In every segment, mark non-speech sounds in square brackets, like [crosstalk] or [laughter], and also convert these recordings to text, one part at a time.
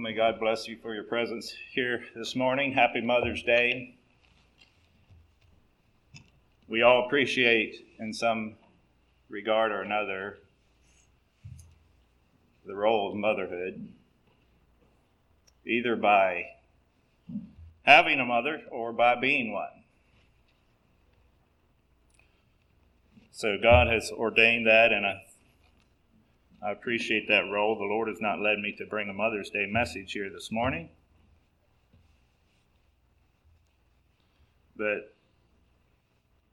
May God bless you for your presence here this morning. Happy Mother's Day. We all appreciate, in some regard or another, the role of motherhood, either by having a mother or by being one. So God has ordained that, and I, I appreciate that role. The Lord has not led me to bring a Mother's Day message here this morning. But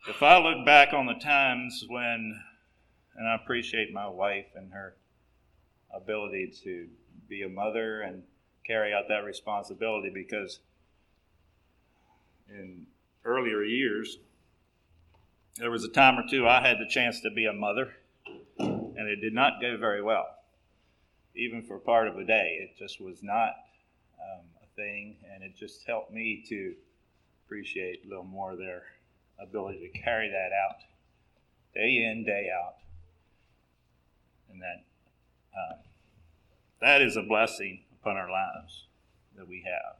if I look back on the times when, and I appreciate my wife and her ability to be a mother and carry out that responsibility because in earlier years, there was a time or two I had the chance to be a mother, and it did not go very well. Even for part of a day, it just was not um, a thing, and it just helped me to appreciate a little more their ability to carry that out day in, day out. And that uh, that is a blessing upon our lives that we have.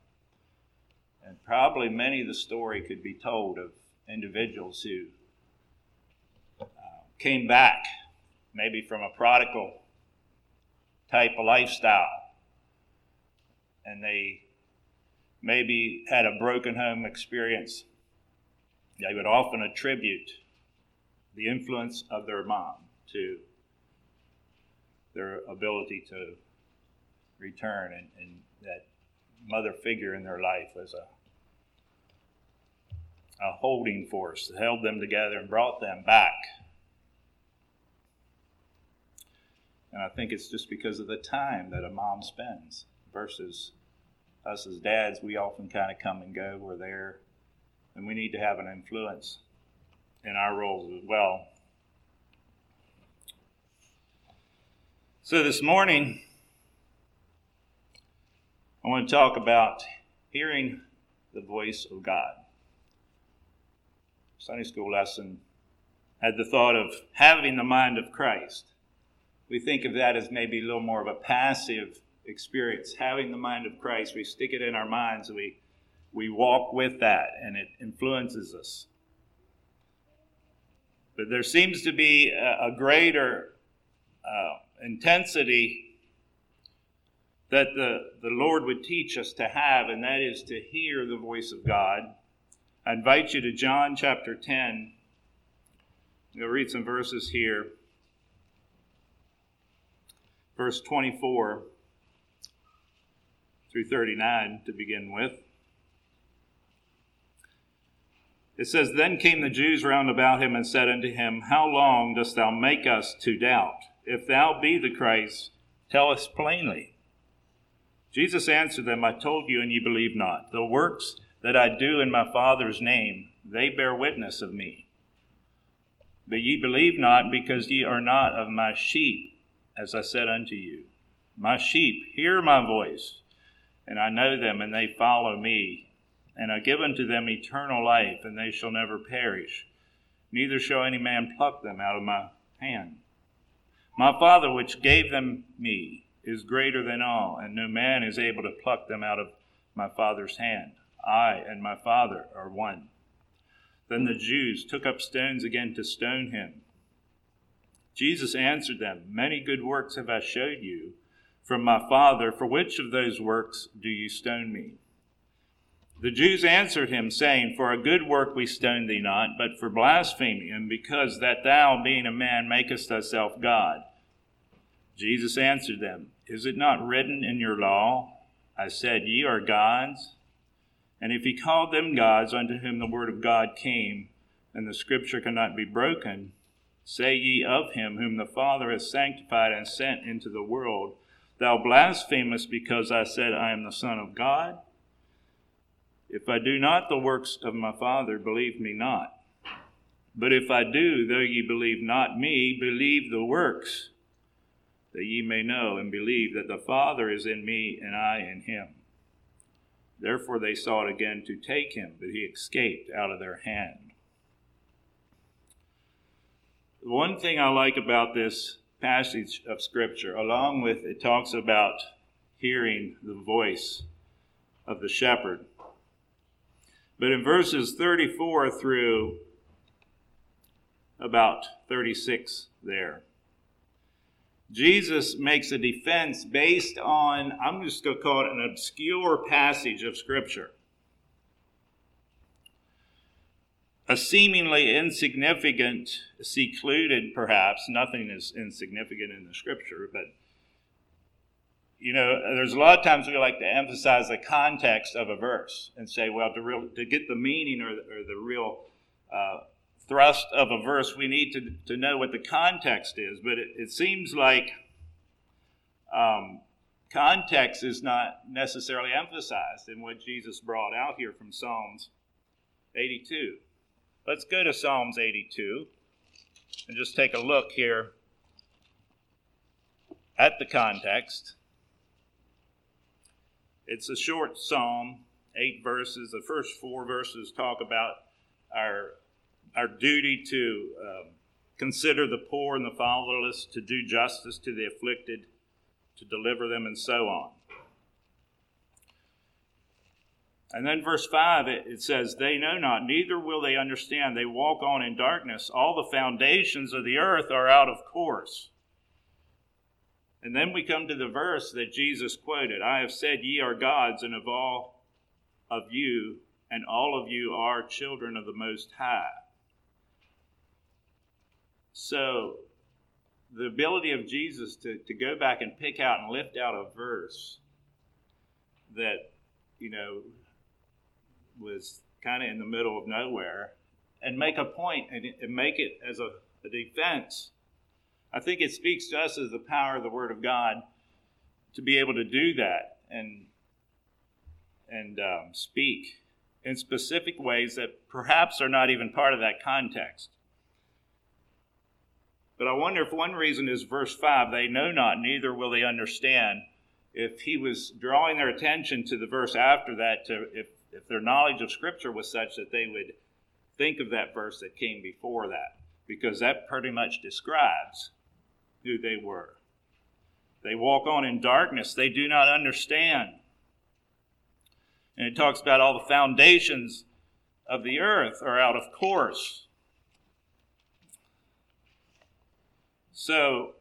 And probably many of the story could be told of individuals who came back, maybe from a prodigal type of lifestyle, and they maybe had a broken home experience, they would often attribute the influence of their mom to their ability to return and, and that mother figure in their life was a a holding force that held them together and brought them back And I think it's just because of the time that a mom spends versus us as dads, we often kind of come and go. We're there. And we need to have an influence in our roles as well. So this morning, I want to talk about hearing the voice of God. Sunday school lesson had the thought of having the mind of Christ we think of that as maybe a little more of a passive experience. Having the mind of Christ, we stick it in our minds, we, we walk with that, and it influences us. But there seems to be a, a greater uh, intensity that the, the Lord would teach us to have, and that is to hear the voice of God. I invite you to John chapter 10. You'll read some verses here verse 24 through 39 to begin with. It says, Then came the Jews round about him and said unto him, How long dost thou make us to doubt? If thou be the Christ, tell us plainly. Jesus answered them, I told you, and ye believe not. The works that I do in my Father's name, they bear witness of me. But ye believe not, because ye are not of my sheep as I said unto you. My sheep hear my voice, and I know them, and they follow me. And I give unto them eternal life, and they shall never perish, neither shall any man pluck them out of my hand. My Father, which gave them me, is greater than all, and no man is able to pluck them out of my Father's hand. I and my Father are one. Then the Jews took up stones again to stone him. Jesus answered them, Many good works have I showed you from my Father. For which of those works do you stone me? The Jews answered him, saying, For a good work we stone thee not, but for blasphemy, and because that thou, being a man, makest thyself God. Jesus answered them, Is it not written in your law, I said, Ye are gods? And if he called them gods unto whom the word of God came, and the scripture cannot be broken, Say ye of him whom the Father has sanctified and sent into the world, Thou blasphemest because I said, I am the Son of God? If I do not the works of my Father, believe me not. But if I do, though ye believe not me, believe the works, that ye may know and believe that the Father is in me and I in him. Therefore they sought again to take him, but he escaped out of their hand. One thing I like about this passage of Scripture, along with it talks about hearing the voice of the shepherd. But in verses 34 through about 36 there, Jesus makes a defense based on, I'm just going to call it an obscure passage of Scripture. A seemingly insignificant, secluded perhaps, nothing is insignificant in the Scripture, but you know, there's a lot of times we like to emphasize the context of a verse and say, well, to, real, to get the meaning or, or the real uh, thrust of a verse, we need to, to know what the context is. But it, it seems like um, context is not necessarily emphasized in what Jesus brought out here from Psalms 82. Let's go to Psalms 82 and just take a look here at the context. It's a short psalm, eight verses. The first four verses talk about our our duty to um, consider the poor and the fatherless, to do justice to the afflicted, to deliver them, and so on. And then verse 5, it, it, says, They know not, neither will they understand. They walk on in darkness. All the foundations of the earth are out of course. And then we come to the verse that Jesus quoted I have said, Ye are gods, and of all of you, and all of you are children of the Most High. So, the ability of Jesus to, to go back and pick out and lift out a verse that, you know, was kind of in the middle of nowhere and make a point and, and make it as a, a defense. I think it speaks to us as the power of the Word of God to be able to do that and and um, speak in specific ways that perhaps are not even part of that context. But I wonder if one reason is verse 5 they know not, neither will they understand. If he was drawing their attention to the verse after that, to if, if their knowledge of Scripture was such that they would think of that verse that came before that, because that pretty much describes who they were. They walk on in darkness, they do not understand. And it talks about all the foundations of the earth are out of course. So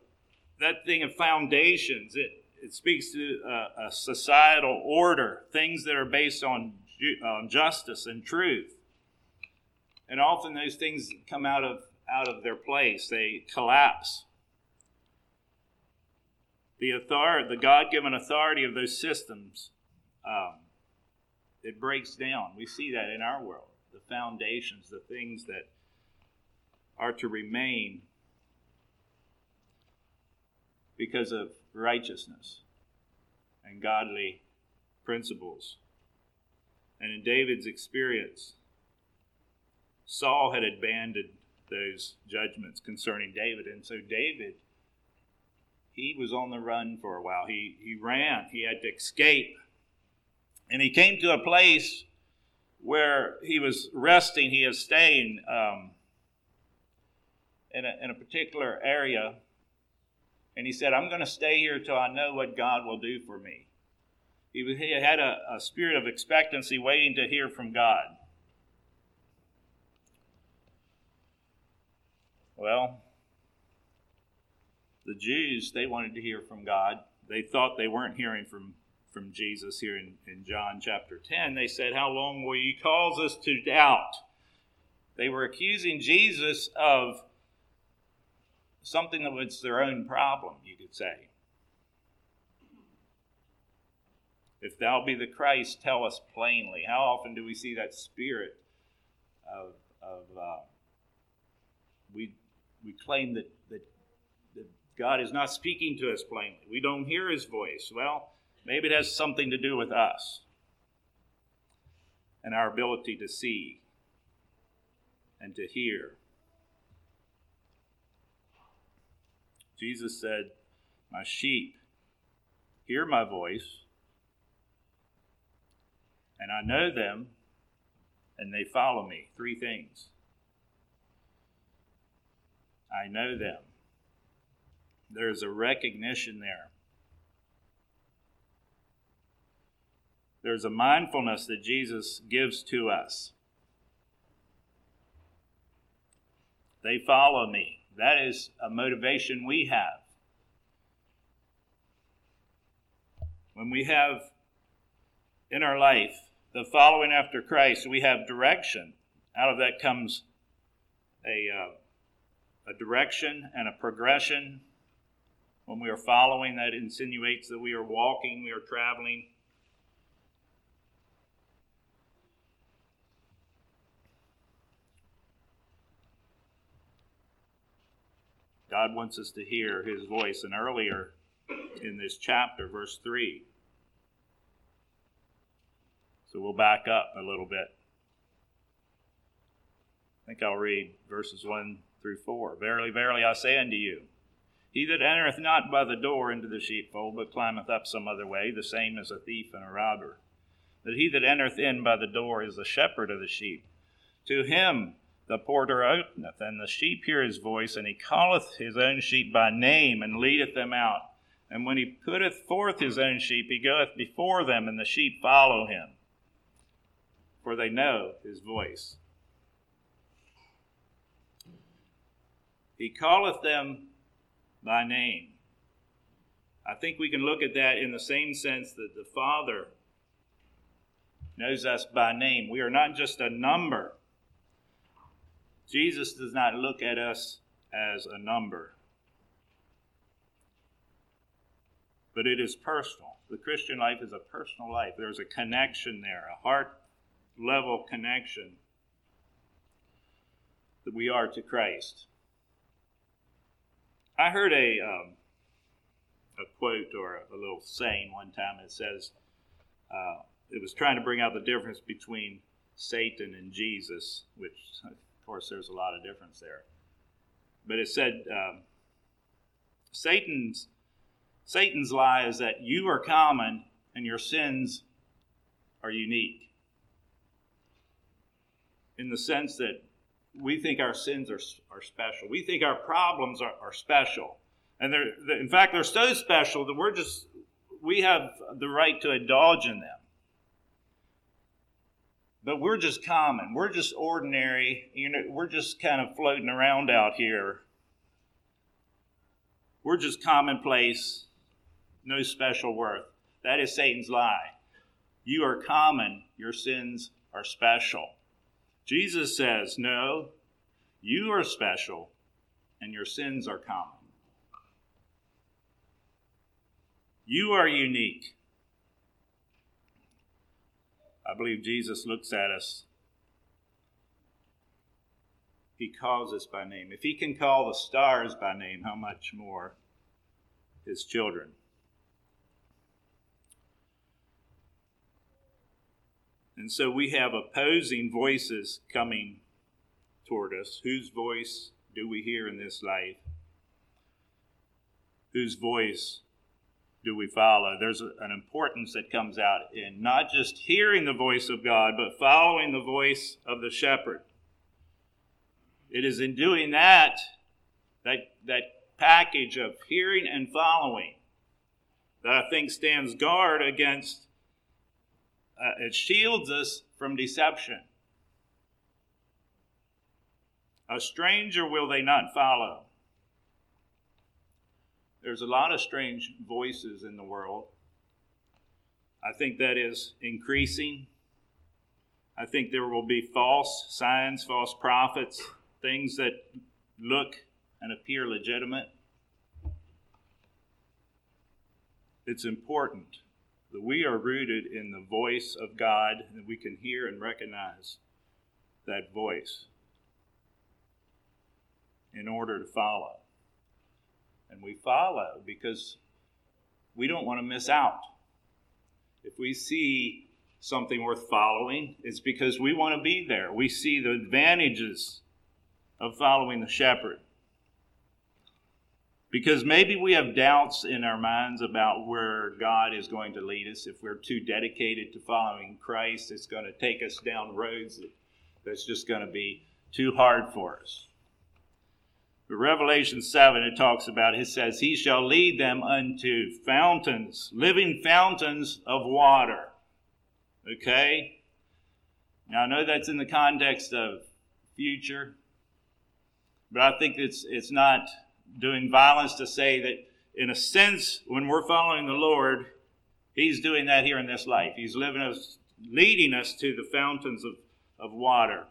that thing of foundations, it, it speaks to a, a societal order, things that are based on, on justice and truth. And often those things come out of out of their place. They collapse. The authority, the God-given authority of those systems, um, it breaks down. We see that in our world. The foundations, the things that are to remain because of righteousness and godly principles. And in David's experience, Saul had abandoned those judgments concerning David. And so David, he was on the run for a while. He, he ran, he had to escape. And he came to a place where he was resting, he was staying um, in, a, in a particular area and he said, I'm going to stay here till I know what God will do for me. He, he had a, a spirit of expectancy waiting to hear from God. Well, the Jews, they wanted to hear from God. They thought they weren't hearing from, from Jesus here in, in John chapter 10. They said, How long will you cause us to doubt? They were accusing Jesus of something that was their own problem, you could say. If thou be the Christ, tell us plainly. How often do we see that spirit of, of uh, we, we claim that, that, that God is not speaking to us plainly. We don't hear his voice. Well, maybe it has something to do with us and our ability to see and to hear. Jesus said, My sheep hear my voice, and I know them, and they follow me. Three things. I know them. There's a recognition there there's a mindfulness that Jesus gives to us. They follow me. That is a motivation we have. When we have in our life the following after Christ, we have direction. Out of that comes a, uh, a direction and a progression. When we are following, that insinuates that we are walking, we are traveling. God wants us to hear his voice. And earlier in this chapter, verse 3. So we'll back up a little bit. I think I'll read verses 1 through 4. Verily, verily, I say unto you, he that entereth not by the door into the sheepfold, but climbeth up some other way, the same is a thief and a robber. But he that entereth in by the door is the shepherd of the sheep. To him the porter openeth, and the sheep hear his voice, and he calleth his own sheep by name, and leadeth them out. And when he putteth forth his own sheep, he goeth before them, and the sheep follow him, for they know his voice. He calleth them by name. I think we can look at that in the same sense that the Father knows us by name. We are not just a number Jesus does not look at us as a number, but it is personal. The Christian life is a personal life. There's a connection there, a heart level connection that we are to Christ. I heard a um, a quote or a, little saying one time. It says uh, it was trying to bring out the difference between Satan and Jesus, which of course, there's a lot of difference there. But it said um, Satan's Satan's lie is that you are common and your sins are unique. In the sense that we think our sins are, are special. We think our problems are, are special. And they're, in fact, they're so special that we're just, we have the right to indulge in them. But we're just common. We're just ordinary. You know, we're just kind of floating around out here. We're just commonplace, no special worth. That is Satan's lie. You are common, your sins are special. Jesus says, No, you are special, and your sins are common. You are unique. I believe Jesus looks at us. He calls us by name. If he can call the stars by name, how much more his children? And so we have opposing voices coming toward us. Whose voice do we hear in this life? Whose voice do we follow? There's an importance that comes out in not just hearing the voice of God, but following the voice of the shepherd. It is in doing that, that, that package of hearing and following, that I think stands guard against, uh, it shields us from deception. A stranger will they not follow there's a lot of strange voices in the world. I think that is increasing. I think there will be false signs, false prophets, things that look and appear legitimate. It's important that we are rooted in the voice of God and we can hear and recognize that voice in order to follow and we follow because we don't want to miss out. If we see something worth following, it's because we want to be there. We see the advantages of following the shepherd. Because maybe we have doubts in our minds about where God is going to lead us. If we're too dedicated to following Christ, it's going to take us down roads that, that's just going to be too hard for us. But Revelation 7, it talks about, it says, He shall lead them unto fountains, living fountains of water. Okay? Now, I know that's in the context of future, but I think it's, it's not doing violence to say that, in a sense, when we're following the Lord, He's doing that here in this life. He's living us, leading us to the fountains of, of water.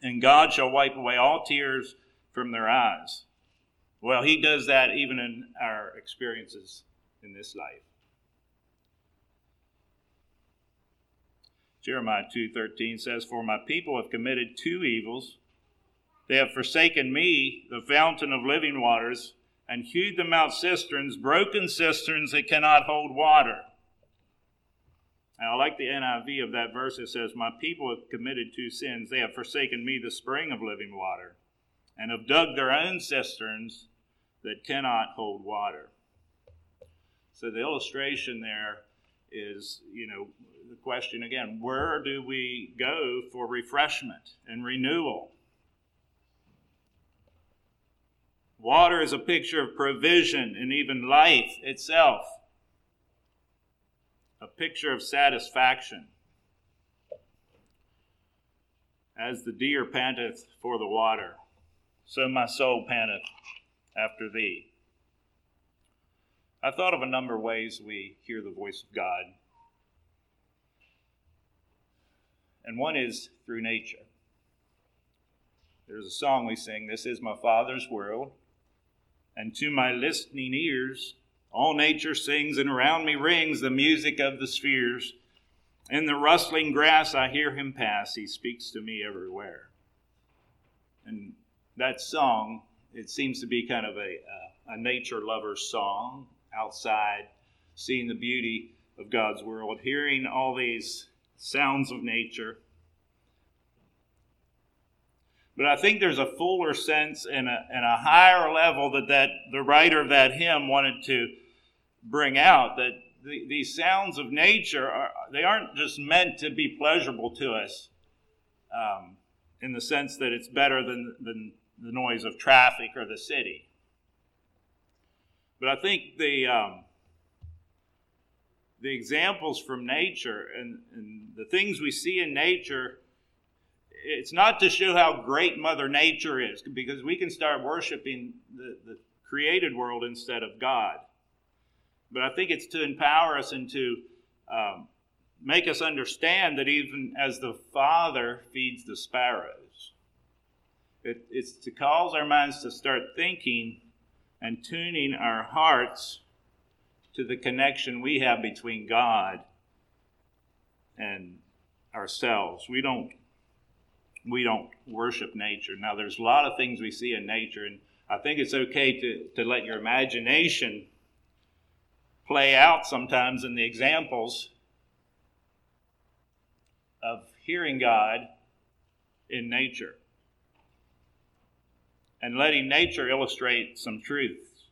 And God shall wipe away all tears from their eyes. Well, He does that even in our experiences in this life. Jeremiah 2:13 says, "For my people have committed two evils. They have forsaken me, the fountain of living waters, and hewed them out cisterns, broken cisterns that cannot hold water." Now, I like the NIV of that verse. It says, My people have committed two sins. They have forsaken me, the spring of living water, and have dug their own cisterns that cannot hold water. So the illustration there is, you know, the question again where do we go for refreshment and renewal? Water is a picture of provision and even life itself, a picture of satisfaction. As the deer panteth for the water, so my soul panteth after thee. I thought of a number of ways we hear the voice of God and one is through nature. There's a song we sing, This is my Father's world, and to my listening ears, all nature sings, and around me rings the music of the spheres. In the rustling grass, I hear him pass. He speaks to me everywhere. And that song, it seems to be kind of a, a, a nature lover's song outside, seeing the beauty of God's world, hearing all these sounds of nature. But I think there's a fuller sense and a, and a higher level that, that the writer of that hymn wanted to bring out that the, these sounds of nature are, they aren't just meant to be pleasurable to us um, in the sense that it's better than, than the noise of traffic or the city. But I think the um, the examples from nature and, and the things we see in nature, it's not to show how great Mother Nature is, because we can start worshiping the, the created world instead of God. But I think it's to empower us and to um, make us understand that even as the Father feeds the sparrows, it, it's to cause our minds to start thinking and tuning our hearts to the connection we have between God and ourselves. We don't we don't worship nature. Now there's a lot of things we see in nature and I think it's okay to, to let your imagination play out sometimes in the examples of hearing God in nature and letting nature illustrate some truths.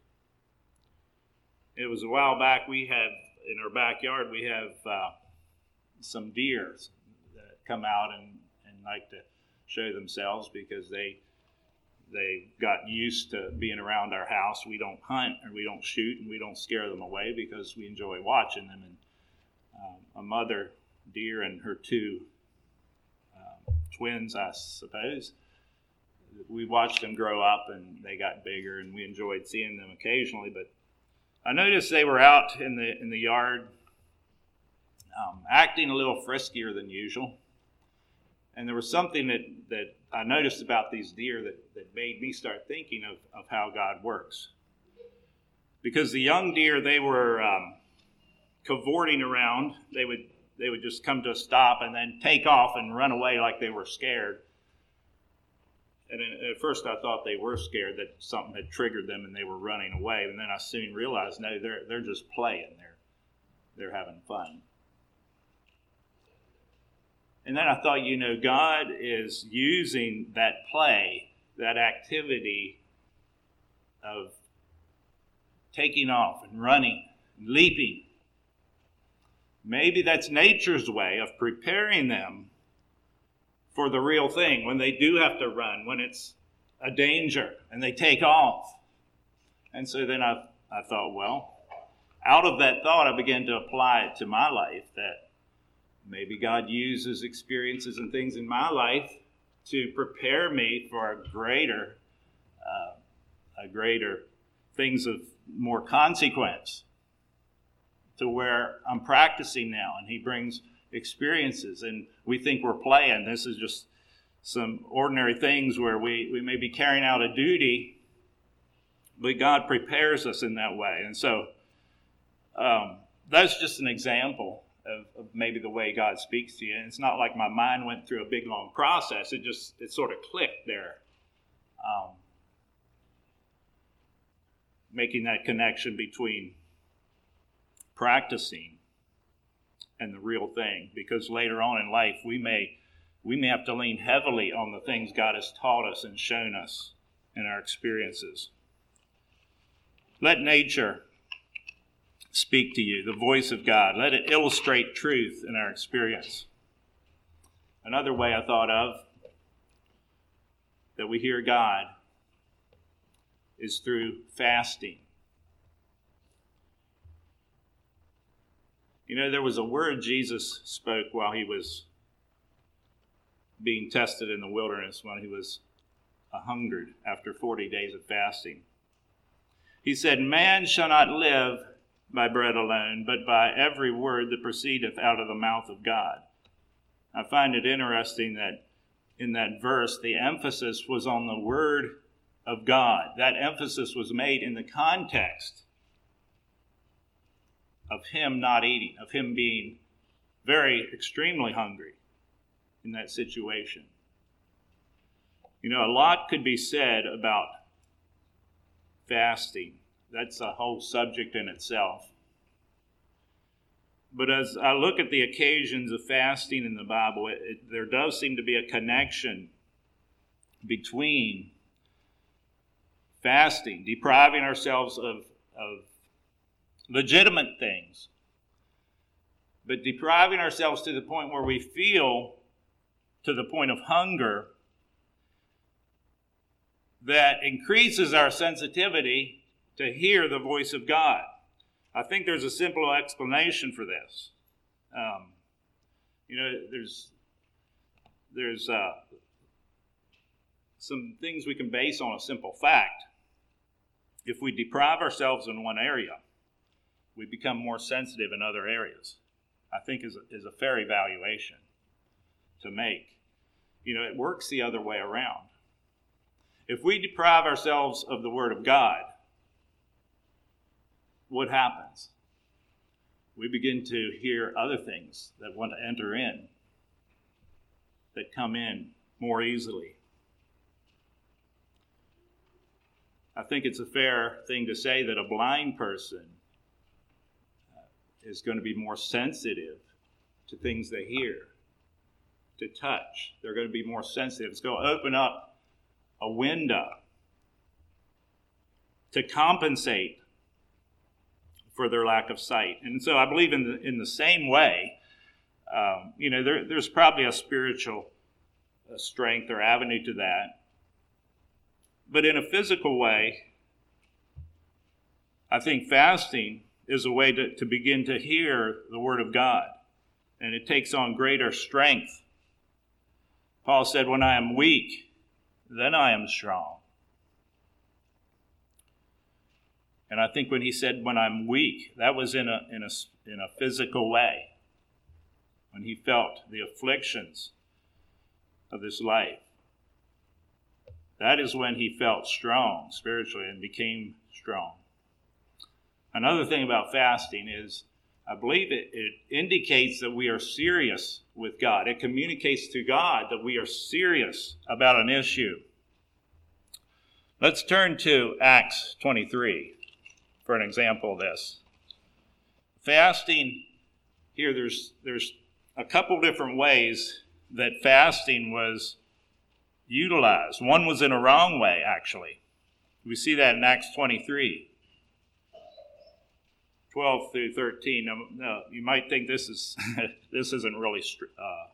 it was a while back we have in our backyard we have uh, some deer that come out and, and like to show themselves because they they got used to being around our house. We don't hunt and we don't shoot and we don't scare them away because we enjoy watching them. And um, a mother deer and her two um, twins, I suppose, we watched them grow up and they got bigger and we enjoyed seeing them occasionally. But I noticed they were out in the in the yard, um, acting a little friskier than usual. And there was something that, that I noticed about these deer that, that made me start thinking of, of how God works. Because the young deer, they were um, cavorting around. They would they would just come to a stop and then take off and run away like they were scared. And at first, I thought they were scared that something had triggered them and they were running away. And then I soon realized, no, they're they're just playing. They're they're having fun. And then I thought, you know, God is using that play, that activity of taking off and running, and leaping. Maybe that's nature's way of preparing them for the real thing, when they do have to run, when it's a danger and they take off. And so then I, I thought, well, out of that thought, I began to apply it to my life that Maybe God uses experiences and things in my life to prepare me for a greater, uh, a greater things of more consequence to where I'm practicing now. And He brings experiences, and we think we're playing. This is just some ordinary things where we, we may be carrying out a duty, but God prepares us in that way. And so um, that's just an example of, of, maybe the way God speaks to you. And it's not like my mind went through a big long process. It just it sort of clicked there. Um, making that connection between practicing and the real thing because later on in life we may we may have to lean heavily on the things God has taught us and shown us in our experiences. Let nature speak to you, the voice of God. Let it illustrate truth in our experience. Another way I thought of that we hear God is through fasting. You know, there was a word Jesus spoke while he was being tested in the wilderness when he was a hungered after 40 days of fasting. He said, Man shall not live by bread alone, but by every word that proceedeth out of the mouth of God. I find it interesting that in that verse, the emphasis was on the word of God. That emphasis was made in the context of him not eating, of him being very extremely hungry in that situation. You know, a lot could be said about fasting. That's a whole subject in itself. But as I look at the occasions of fasting in the Bible, it, it, there does seem to be a connection between fasting, depriving ourselves of, of legitimate things, but depriving ourselves to the point where we feel to the point of hunger that increases our sensitivity to hear the voice of God. I think there's a simple explanation for this. Um, you know, there's there's uh, some things we can base on a simple fact. If we deprive ourselves in one area, we become more sensitive in other areas. I think is a, is a fair evaluation to make. You know, it works the other way around. If we deprive ourselves of the Word of God, what happens? We begin to hear other things that want to enter in, that come in more easily. I think it's a fair thing to say that a blind person uh, is going to be more sensitive to things they hear, to touch. They're going to be more sensitive. It's going to open up a window to compensate for their lack of sight. And so I believe in the, in the same way, um, you know, there, there's probably a spiritual uh, strength or avenue to that. But in a physical way, I think fasting is a way to, to begin to hear the Word of God. And it takes on greater strength. Paul said, When I am weak, then I am strong. And I think when he said, When I'm weak, that was in a, in a, in a physical way. When he felt the afflictions of this life. That is when he felt strong spiritually and became strong. Another thing about fasting is I believe it, it indicates that we are serious with God. It communicates to God that we are serious about an issue. Let's turn to Acts 23 for an example of this. Fasting, here there's, there's a couple different ways that fasting was utilized. One was in a wrong way, actually. We see that in Acts 23. 12 through 13. Now, now you might think this is [laughs] this isn't really uh,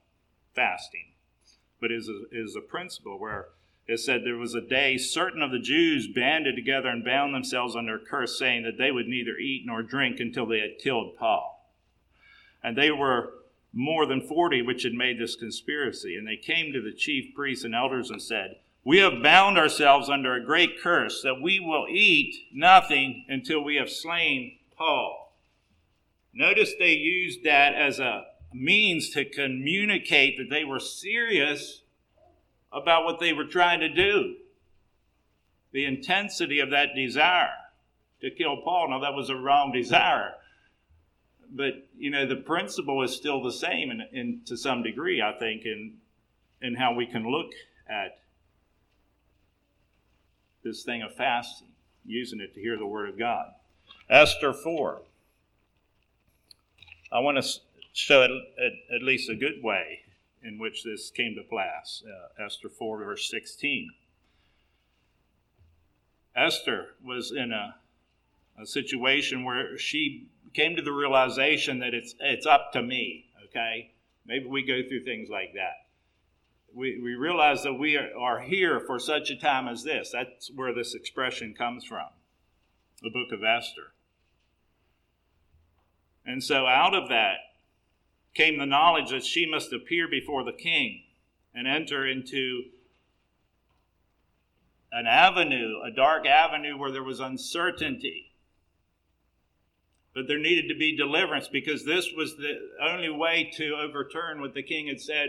fasting, but is a, is a principle where it said there was a day certain of the Jews banded together and bound themselves under a curse, saying that they would neither eat nor drink until they had killed Paul. And they were more than 40 which had made this conspiracy. And they came to the chief priests and elders and said, We have bound ourselves under a great curse that we will eat nothing until we have slain Paul. Notice they used that as a means to communicate that they were serious about what they were trying to do. The intensity of that desire to kill Paul. Now, that was a wrong [laughs] desire but you know the principle is still the same in to some degree i think in in how we can look at this thing of fasting using it to hear the word of god esther 4 i want to show it at, at least a good way in which this came to pass uh, esther 4 verse 16 esther was in a, a situation where she came to the realization that it's it's up to me. Okay, maybe we go through things like that. We, we realize that we are, are here for such a time as this. That's where this expression comes from, the book of Esther. And so out of that came the knowledge that she must appear before the king and enter into an avenue, a dark avenue where there was uncertainty but there needed to be deliverance because this was the only way to overturn what the king had said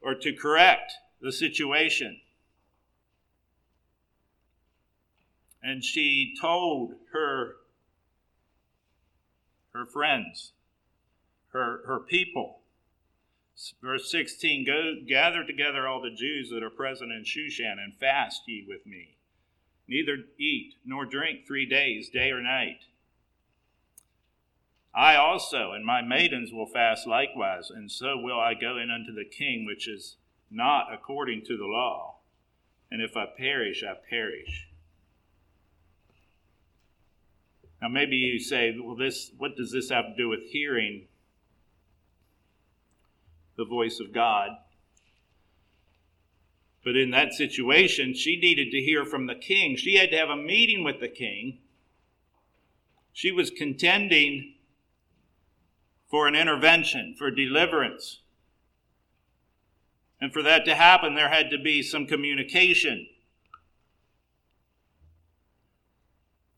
or to correct the situation. And she told her her friends, her her people. Verse 16 Go gather together all the Jews that are present in Shushan and fast ye with me. Neither eat nor drink three days, day or night. I also and my maidens will fast likewise, and so will I go in unto the king, which is not according to the law. And if I perish, I perish. Now, maybe you say, well, this, what does this have to do with hearing the voice of God? But in that situation, she needed to hear from the king. She had to have a meeting with the king. She was contending for an intervention, for deliverance. And for that to happen, there had to be some communication.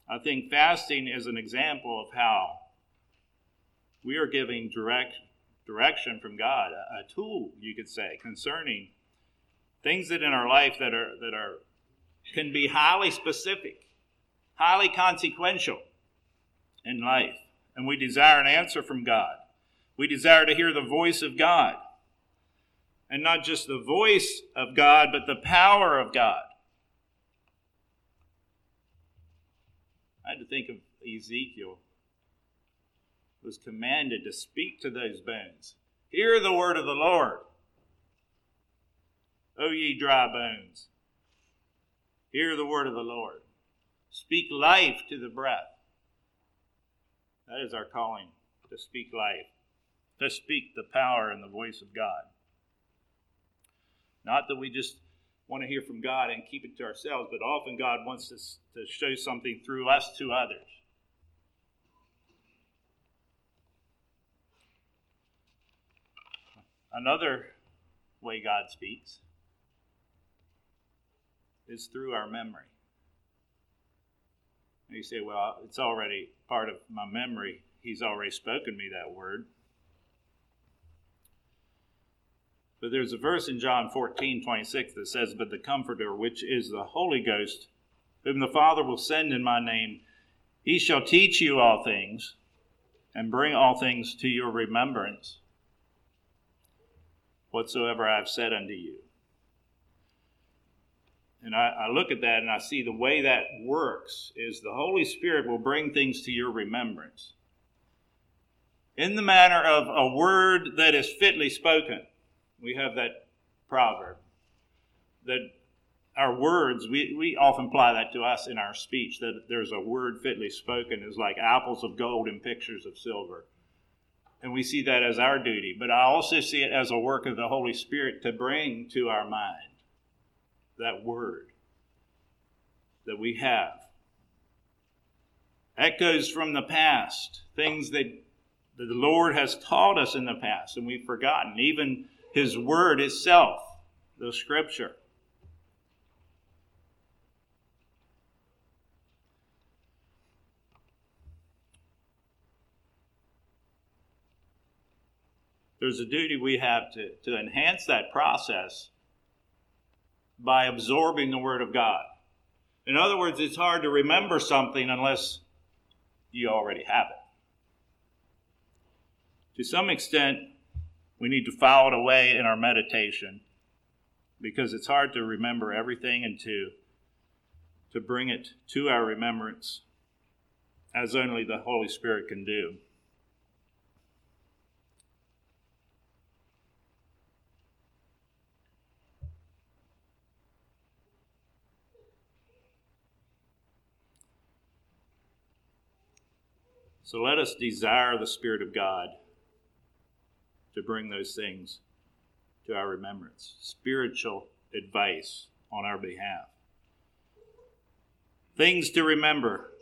I think fasting is an example of how we are giving direct direction from God, a, tool, you could say, concerning things that in our life that are that are can be highly specific, highly consequential in life. And we desire an answer from God. We desire to hear the voice of God. And not just the voice of God, but the power of God. I had to think of Ezekiel was commanded to speak to those bones. Hear the word of the Lord. O ye dry bones, hear the word of the Lord. Speak life to the breath. That is our calling to speak life to speak the power and the voice of God. Not that we just want to hear from God and keep it to ourselves, but often God wants us to show something through us to others. Another way God speaks is through our memory. And you say, well, it's already part of my memory. He's already spoken me that word. But there's a verse in John 14, 26 that says, But the Comforter, which is the Holy Ghost, whom the Father will send in my name, he shall teach you all things and bring all things to your remembrance, whatsoever I have said unto you. And I, I, look at that and I see the way that works is the Holy Spirit will bring things to your remembrance in the manner of a word that is fitly spoken we have that proverb that our words, we, we often apply that to us in our speech, that there's a word fitly spoken is like apples of gold and pictures of silver. And we see that as our duty. But I also see it as a work of the Holy Spirit to bring to our mind that word that we have. Echoes from the past, things that the Lord has taught us in the past and we've forgotten, even His Word itself, the Scripture. There's a duty we have to, to enhance that process by absorbing the Word of God. In other words, it's hard to remember something unless you already have it. To some extent, we need to file it away in our meditation because it's hard to remember everything and to, to bring it to our remembrance as only the Holy Spirit can do. So let us desire the Spirit of God to bring those things to our remembrance. Spiritual advice on our behalf. Things to remember,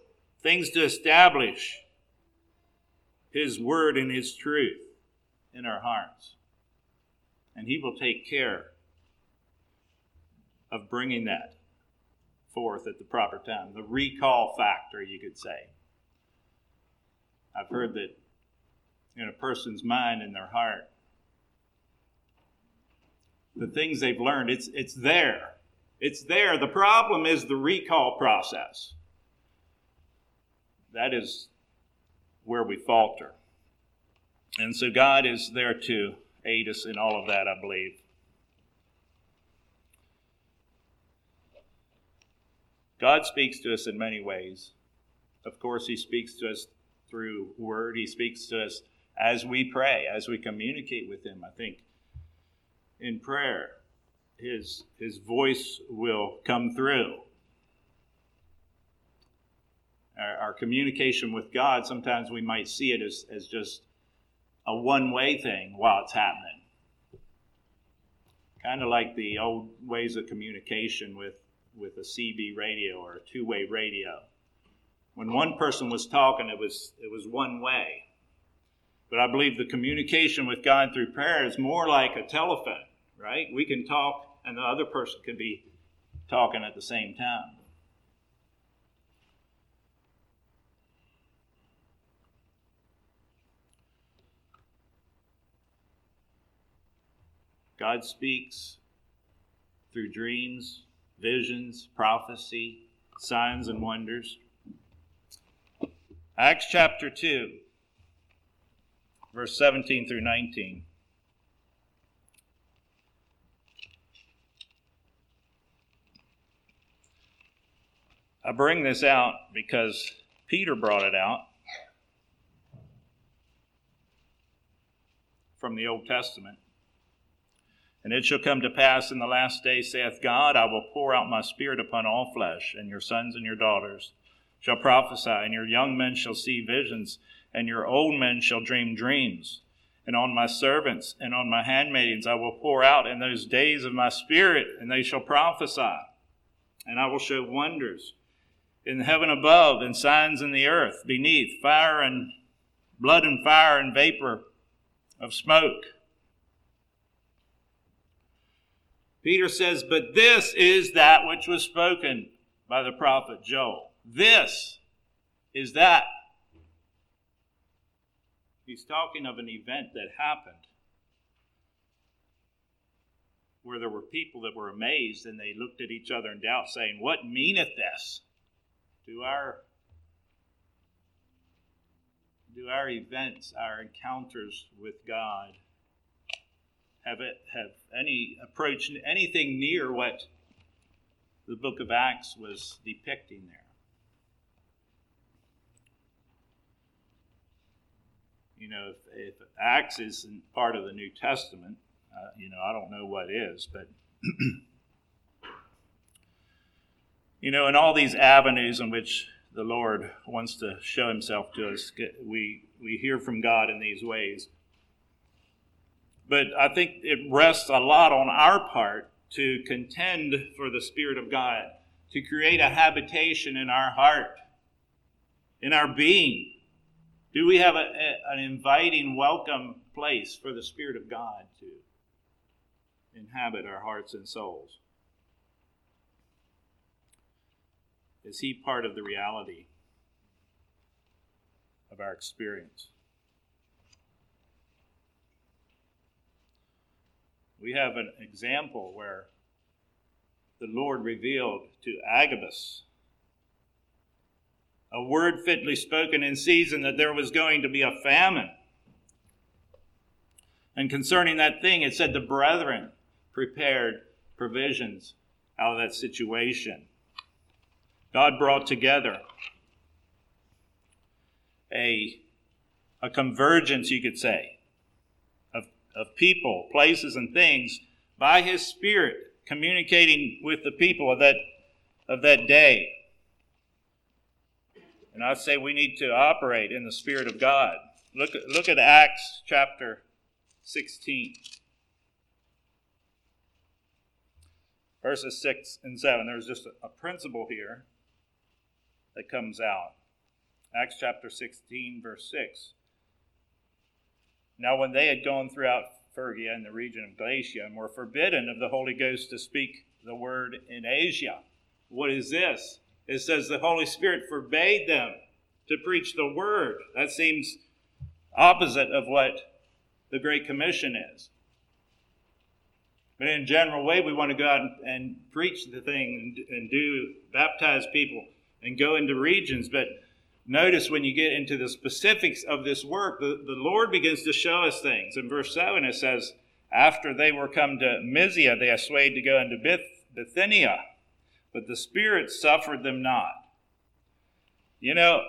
things to establish His Word and His truth in our hearts. And He will take care of bringing that forth at the proper time. The recall factor, you could say. I've heard that in a person's mind and their heart, the things they've learned, it's, it's there. It's there. The problem is the recall process. That is where we falter. And so God is there to aid us in all of that, I believe. God speaks to us in many ways. Of course, He speaks to us through word. He speaks to us as we pray, as we communicate with Him. I think in prayer, His, his voice will come through. Our, our communication with God, sometimes we might see it as, as just a one way thing while it's happening. Kind of like the old ways of communication with, with a CB radio or a two way radio when one person was talking, it was, it was one way. But I believe the communication with God through prayer is more like a telephone, right? We can talk, and the other person can be talking at the same time. God speaks through dreams, visions, prophecy, signs, and wonders. Acts chapter 2, verse 17 through 19. I bring this out because Peter brought it out from the Old Testament. And it shall come to pass in the last day, saith God, I will pour out my spirit upon all flesh, and your sons and your daughters shall prophesy, and your young men shall see visions, and your old men shall dream dreams. And on my servants and on my handmaidens I will pour out in those days of my spirit, and they shall prophesy. And I will show wonders in heaven above, and signs in the earth beneath, fire and blood and fire and vapor of smoke. Peter says, But this is that which was spoken by the prophet Joel. This is that. He's talking of an event that happened where there were people that were amazed and they looked at each other in doubt, saying, What meaneth this? Do our do our events, our encounters with God have it have any approach anything near what the book of Acts was depicting there? you know, if, if Acts isn't part of the New Testament, uh, you know, I don't know what is, but [clears throat] you know, in all these avenues in which the Lord wants to show Himself to us, we we hear from God in these ways. But I think it rests a lot on our part to contend for the Spirit of God, to create a habitation in our heart, in our being Do we have a, a, an inviting, welcome place for the Spirit of God to inhabit our hearts and souls? Is He part of the reality of our experience? We have an example where the Lord revealed to Agabus a word fitly spoken in season that there was going to be a famine. And concerning that thing, it said the brethren prepared provisions out of that situation. God brought together a, a convergence, you could say, of, of people, places, and things by His Spirit communicating with the people of that, of that day. And I'd say we need to operate in the Spirit of God. Look, look at Acts chapter 16, verses 6 and 7. There's just a, a principle here that comes out. Acts chapter 16, verse 6. Now, when they had gone throughout Phrygia and the region of Galatia and were forbidden of the Holy Ghost to speak the word in Asia. What is this? It says the Holy Spirit forbade them to preach the word. That seems opposite of what the Great Commission is. But in a general way, we want to go out and, and preach the thing and, and do baptize people and go into regions. But notice when you get into the specifics of this work, the, the Lord begins to show us things. In verse 7, it says, After they were come to Mysia, they assayed to go into Bithynia but the Spirit suffered them not. You know,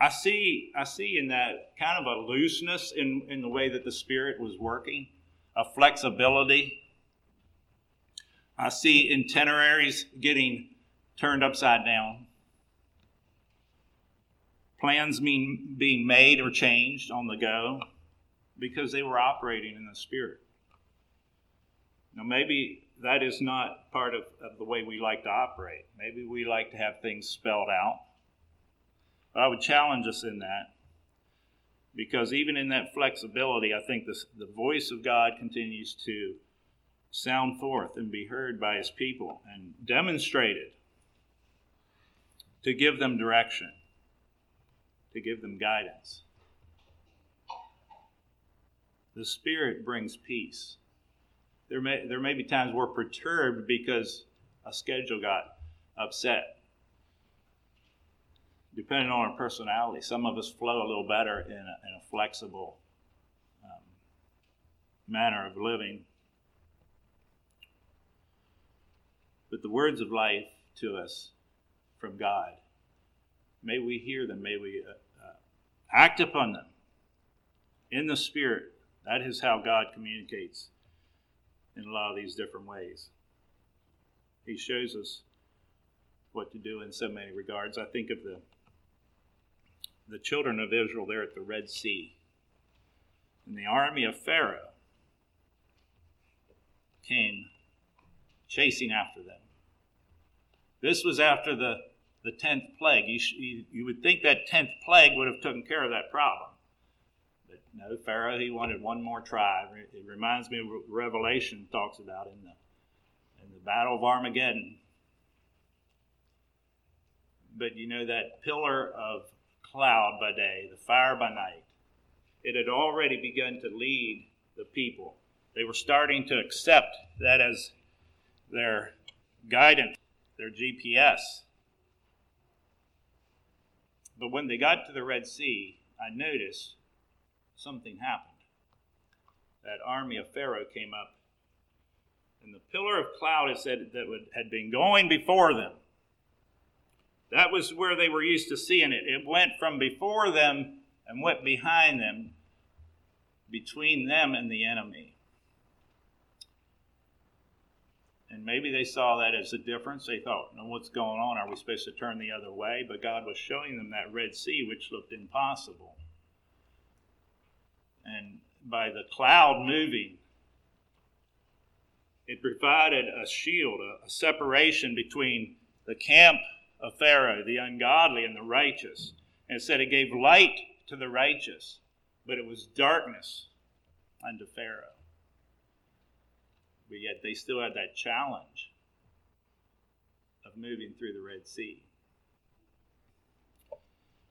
I see, I see in that kind of a looseness in, in the way that the Spirit was working, a flexibility. I see itineraries getting turned upside down, plans being, being made or changed on the go because they were operating in the Spirit. Now, maybe that is not part of, of the way we like to operate. Maybe we like to have things spelled out. But I would challenge us in that because even in that flexibility, I think this, the voice of God continues to sound forth and be heard by his people and demonstrated to give them direction, to give them guidance. The Spirit brings peace there may there may be times we're perturbed because a schedule got upset. Depending on our personality, some of us flow a little better in a, in a flexible um, manner of living. But the words of life to us from God, may we hear them, may we uh, uh, act upon them in the Spirit. That is how God communicates in a lot of these different ways. He shows us what to do in so many regards. I think of the the children of Israel there at the Red Sea. And the army of Pharaoh came chasing after them. This was after the, the 10th plague. You, you, you would think that 10th plague would have taken care of that problem. No, Pharaoh, he wanted one more try. It reminds me of what Revelation talks about in the, in the Battle of Armageddon. But you know, that pillar of cloud by day, the fire by night, it had already begun to lead the people. They were starting to accept that as their guidance, their GPS. But when they got to the Red Sea, I noticed something happened. That army of Pharaoh came up, and the pillar of cloud, it said, that would, had been going before them. That was where they were used to seeing it. It went from before them and went behind them, between them and the enemy. And maybe they saw that as a difference. They thought, no, what's going on? Are we supposed to turn the other way? But God was showing them that Red Sea, which looked impossible and by the cloud moving, it provided a shield, a, separation between the camp of Pharaoh, the ungodly and the righteous. And it said it gave light to the righteous, but it was darkness unto Pharaoh. But yet they still had that challenge of moving through the Red Sea.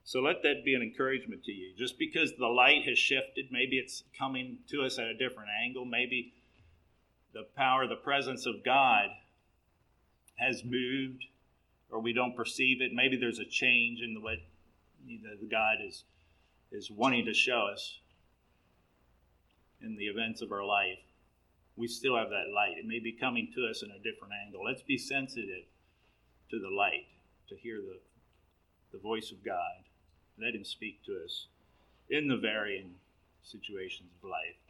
So let that be an encouragement to you. Just because the light has shifted, maybe it's coming to us at a different angle, maybe the power, the presence of God has moved, or we don't perceive it. Maybe there's a change in the way know, God is is wanting to show us in the events of our life. We still have that light. It may be coming to us in a different angle. Let's be sensitive to the light, to hear the, the voice of God. Let Him speak to us in the varying situations of life.